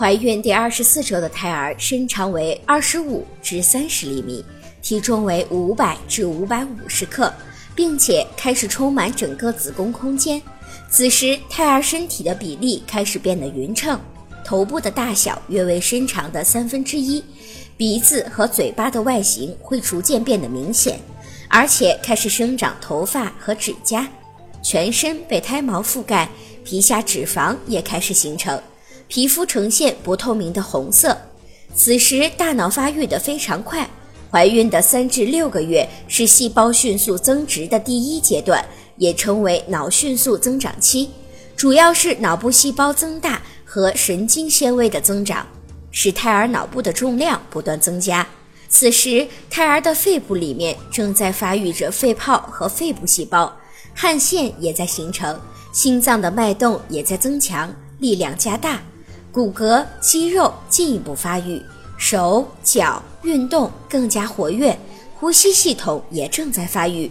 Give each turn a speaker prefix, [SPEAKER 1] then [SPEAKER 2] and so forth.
[SPEAKER 1] 怀孕第二十四周的胎儿身长为二十五至三十厘米，体重为五百至五百五十克，并且开始充满整个子宫空间。此时，胎儿身体的比例开始变得匀称，头部的大小约为身长的三分之一，鼻子和嘴巴的外形会逐渐变得明显，而且开始生长头发和指甲，全身被胎毛覆盖，皮下脂肪也开始形成。皮肤呈现不透明的红色，此时大脑发育的非常快。怀孕的三至六个月是细胞迅速增殖的第一阶段，也称为脑迅速增长期，主要是脑部细胞增大和神经纤维的增长，使胎儿脑部的重量不断增加。此时，胎儿的肺部里面正在发育着肺泡和肺部细胞，汗腺也在形成，心脏的脉动也在增强，力量加大。骨骼、肌肉进一步发育，手脚运动更加活跃，呼吸系统也正在发育。